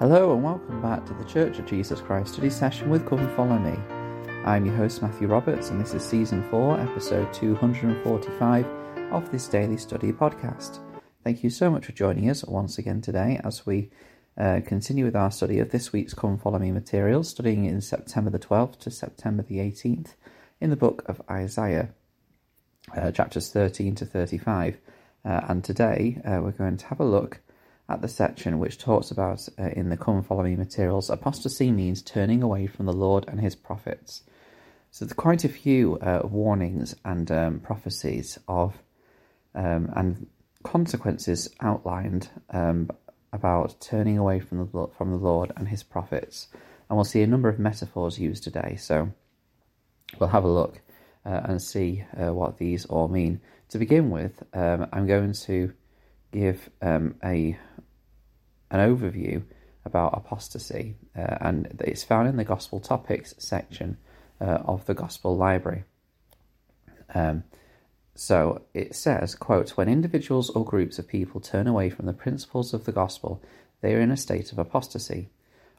Hello and welcome back to the Church of Jesus Christ study session with Come Follow Me. I'm your host Matthew Roberts and this is season 4, episode 245 of this daily study podcast. Thank you so much for joining us once again today as we uh, continue with our study of this week's Come Follow Me materials, studying in September the 12th to September the 18th in the book of Isaiah, uh, chapters 13 to 35. Uh, and today uh, we're going to have a look at the section which talks about uh, in the Come Follow Me materials apostasy means turning away from the Lord and his prophets. So there's quite a few uh, warnings and um, prophecies of um, and consequences outlined um, about turning away from the from the Lord and his prophets, and we'll see a number of metaphors used today. So we'll have a look uh, and see uh, what these all mean. To begin with, um, I'm going to give um, a an overview about apostasy, uh, and it's found in the Gospel Topics section uh, of the Gospel Library. Um, so it says, quote, when individuals or groups of people turn away from the principles of the gospel, they are in a state of apostasy.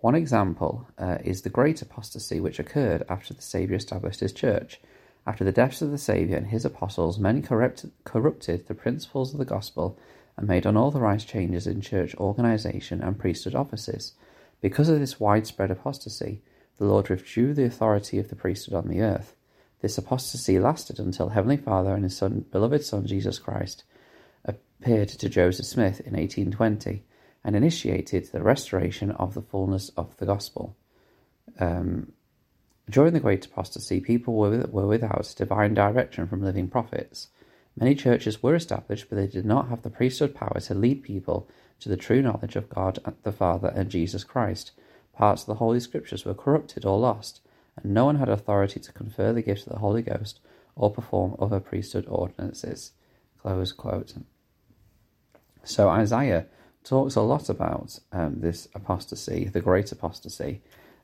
One example uh, is the great apostasy which occurred after the Saviour established his church. After the deaths of the Saviour and his apostles, many corrupted, corrupted the principles of the gospel and made unauthorized changes in church organization and priesthood offices. Because of this widespread apostasy, the Lord withdrew the authority of the priesthood on the earth. This apostasy lasted until Heavenly Father and his son, beloved Son Jesus Christ appeared to Joseph Smith in 1820 and initiated the restoration of the fullness of the gospel. Um, during the Great Apostasy, people were, were without divine direction from living prophets. Many churches were established, but they did not have the priesthood power to lead people to the true knowledge of God the Father and Jesus Christ. Parts of the Holy Scriptures were corrupted or lost, and no one had authority to confer the gift of the Holy Ghost or perform other priesthood ordinances. Close quote. So Isaiah talks a lot about um, this apostasy, the great apostasy.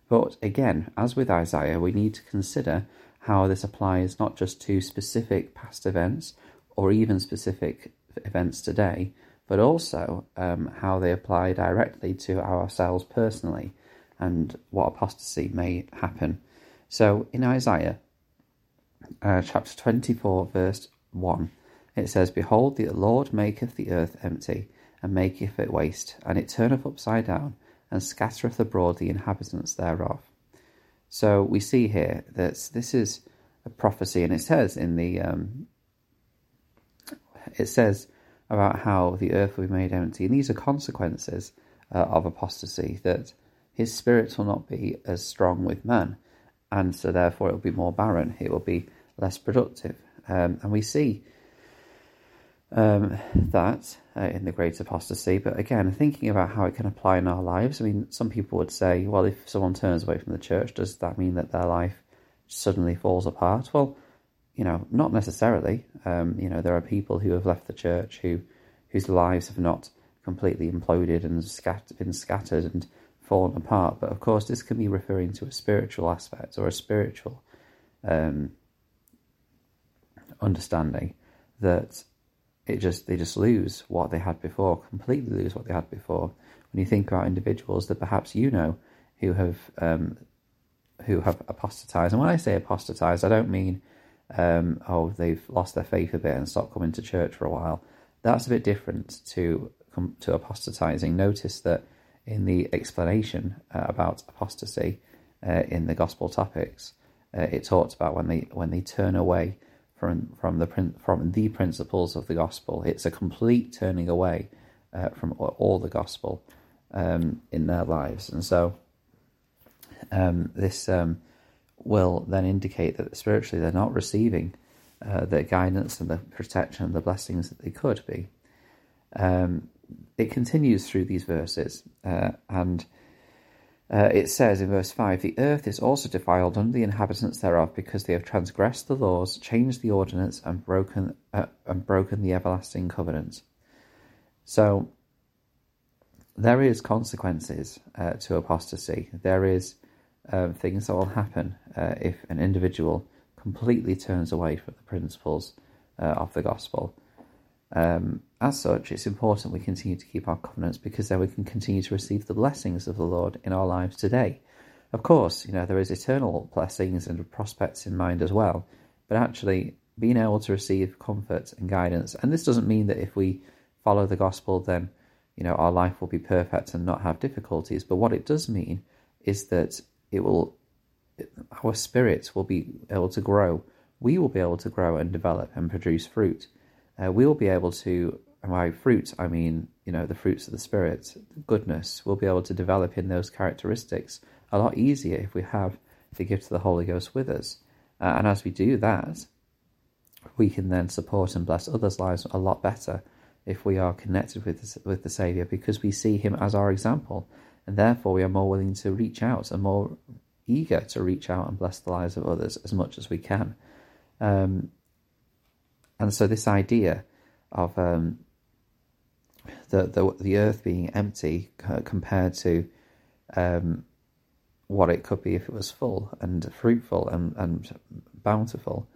But again, as with Isaiah, we need to consider how this applies not just to specific past events or even specific events today, but also um, how they apply directly to ourselves personally and what apostasy may happen. So in Isaiah uh, chapter 24, verse 1, it says, Behold, the Lord maketh the earth empty, and maketh it waste, and it turneth upside down, and scattereth abroad the inhabitants thereof. So we see here that this is a prophecy, and it says in the um, it says about how the earth will be made empty. And these are consequences uh, of apostasy, that his spirit will not be as strong with man, and so therefore it will be more barren, it will be less productive. Um, and we see um, that uh, in the great apostasy. But again, thinking about how it can apply in our lives, I mean, some people would say, well, if someone turns away from the church, does that mean that their life suddenly falls apart? Well, you know, not necessarily. Um, you know, there are people who have left the church who whose lives have not completely imploded and scat- been scattered and fallen apart. But of course, this can be referring to a spiritual aspect or a spiritual um, understanding that it just they just lose what they had before, completely lose what they had before. When you think about individuals that perhaps you know who have um, who have apostatized, and when I say apostatized, I don't mean um, oh, they've lost their faith a bit and stopped coming to church for a while. That's a bit different to to apostatizing. Notice that in the explanation uh, about apostasy uh, in the gospel topics, uh, it talks about when they when they turn away from from the from the principles of the gospel. It's a complete turning away uh, from all the gospel um, in their lives, and so um, this. Will then indicate that spiritually they're not receiving uh, the guidance and the protection and the blessings that they could be. Um, it continues through these verses, uh, and uh, it says in verse 5 The earth is also defiled under the inhabitants thereof, because they have transgressed the laws, changed the ordinance, and broken, uh, and broken the everlasting covenant. So, there is consequences uh, to apostasy. There is um, things that will happen uh, if an individual completely turns away from the principles uh, of the gospel. Um, as such, it's important we continue to keep our covenants because then we can continue to receive the blessings of the Lord in our lives today. Of course, you know, there is eternal blessings and prospects in mind as well, but actually being able to receive comfort and guidance, and this doesn't mean that if we follow the gospel, then, you know, our life will be perfect and not have difficulties, but what it does mean is that it will, our spirits will be able to grow. We will be able to grow and develop and produce fruit uh, we'll be able to, by fruit, I mean, you know, the fruits of the Spirit, goodness, we'll be able to develop in those characteristics a lot easier if we have the gift of the Holy Ghost with us. Uh, and as we do that, we can then support and bless others' lives a lot better if we are connected with the, with the Saviour because we see Him as our example. And therefore, we are more willing to reach out and more eager to reach out and bless the lives of others as much as we can. Um, and so this idea of um, the, the the earth being empty compared to um, what it could be if it was full and fruitful and, and bountiful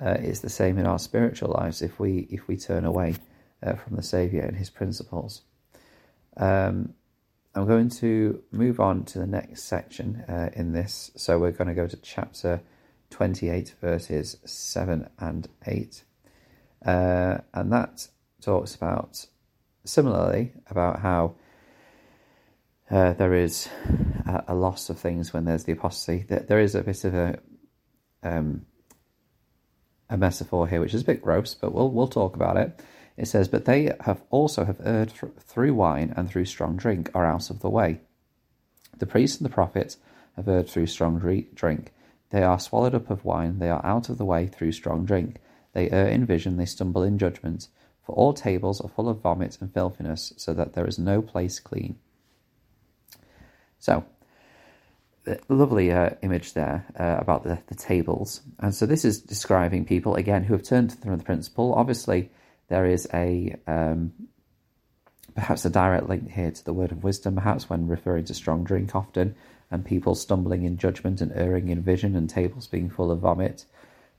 uh, is the same in our spiritual lives if we if we turn away uh, from the Savior and His principles. Um, I'm going to move on to the next section uh, in this. So we're going to go to chapter 28, verses 7 and 8. Uh, and that talks about, similarly, about how uh, there is a, a, loss of things when there's the apostasy. There, is a bit of a um, a metaphor here, which is a bit gross, but we'll we'll talk about it. It says, "But they have also have erred through wine and through strong drink are out of the way. The priests and the prophets have erred through strong drink. They are swallowed up of wine. They are out of the way through strong drink. They err in vision, they stumble in judgment. For all tables are full of vomit and filthiness, so that there is no place clean. So, lovely uh, image there uh, about the, the tables. And so this is describing people, again, who have turned from the principle. Obviously, there is a um, perhaps a direct link here to the word of wisdom, perhaps when referring to strong drink often, and people stumbling in judgment and erring in vision, and tables being full of vomit.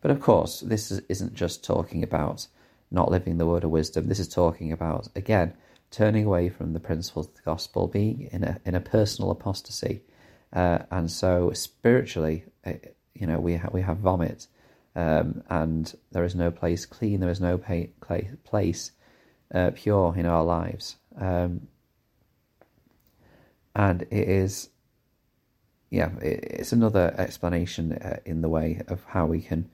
But of course, this isn't just talking about not living the word of wisdom. This is talking about, again, turning away from the principles of the gospel, being in a, in a personal apostasy. Uh, and so spiritually, uh, you know, we, ha- we have vomit um, and there is no place clean, there is no pay- place uh, pure in our lives. Um, and it is, yeah, it, it's another explanation uh, in the way of how we can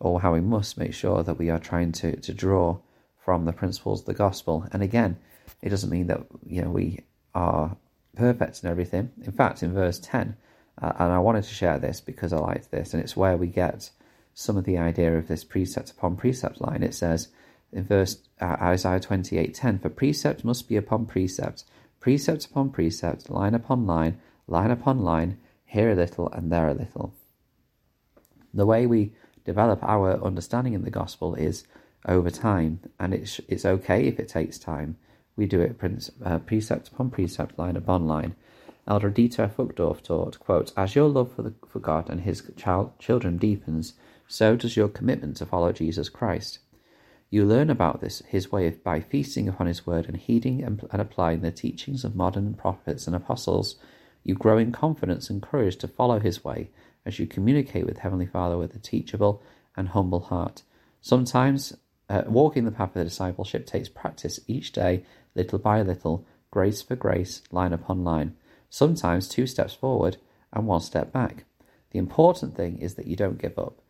or how we must make sure that we are trying to, to draw from the principles of the gospel. And again, it doesn't mean that you know we are perfect in everything. In fact, in verse 10, uh, and I wanted to share this because I liked this, and it's where we get some of the idea of this precept upon precept line. It says in verse uh, Isaiah 28:10, "For precept must be upon precept, precept upon precept, line upon line, line upon line, here a little and there a little." The way we develop our understanding in the gospel is over time, and it's it's okay if it takes time. We do it uh, precept upon precept, line upon line. Elder Dieter Uchtdorf taught, quote, As your love for, the, for God and his child, children deepens, so does your commitment to follow Jesus Christ. You learn about this his way of, by feasting upon his word and heeding and, and applying the teachings of modern prophets and apostles. You grow in confidence and courage to follow his way as you communicate with Heavenly Father with a teachable and humble heart. Sometimes uh, walking the path of the discipleship takes practice each day, little by little, grace for grace, line upon line. Sometimes two steps forward and one step back. The important thing is that you don't give up.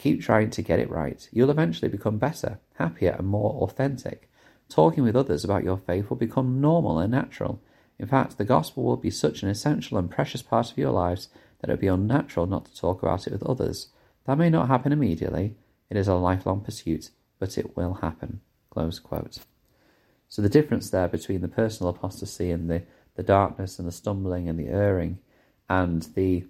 Keep trying to get it right. You'll eventually become better, happier, and more authentic. Talking with others about your faith will become normal and natural. In fact, the gospel will be such an essential and precious part of your lives that it would be unnatural not to talk about it with others. That may not happen immediately. It is a lifelong pursuit, but it will happen. So the difference there between the personal apostasy and the, the darkness and the stumbling and the erring and the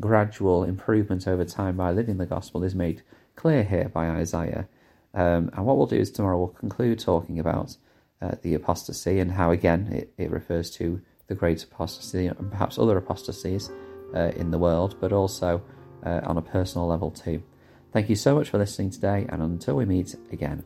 gradual improvement over time by living the gospel is made clear here by Isaiah. Um, and what we'll do is tomorrow we'll conclude talking about uh, the apostasy and how, again, it, it refers to the great apostasy and perhaps other apostasies uh, in the world, but also uh, on a personal level too. Thank you so much for listening today, and until we meet again.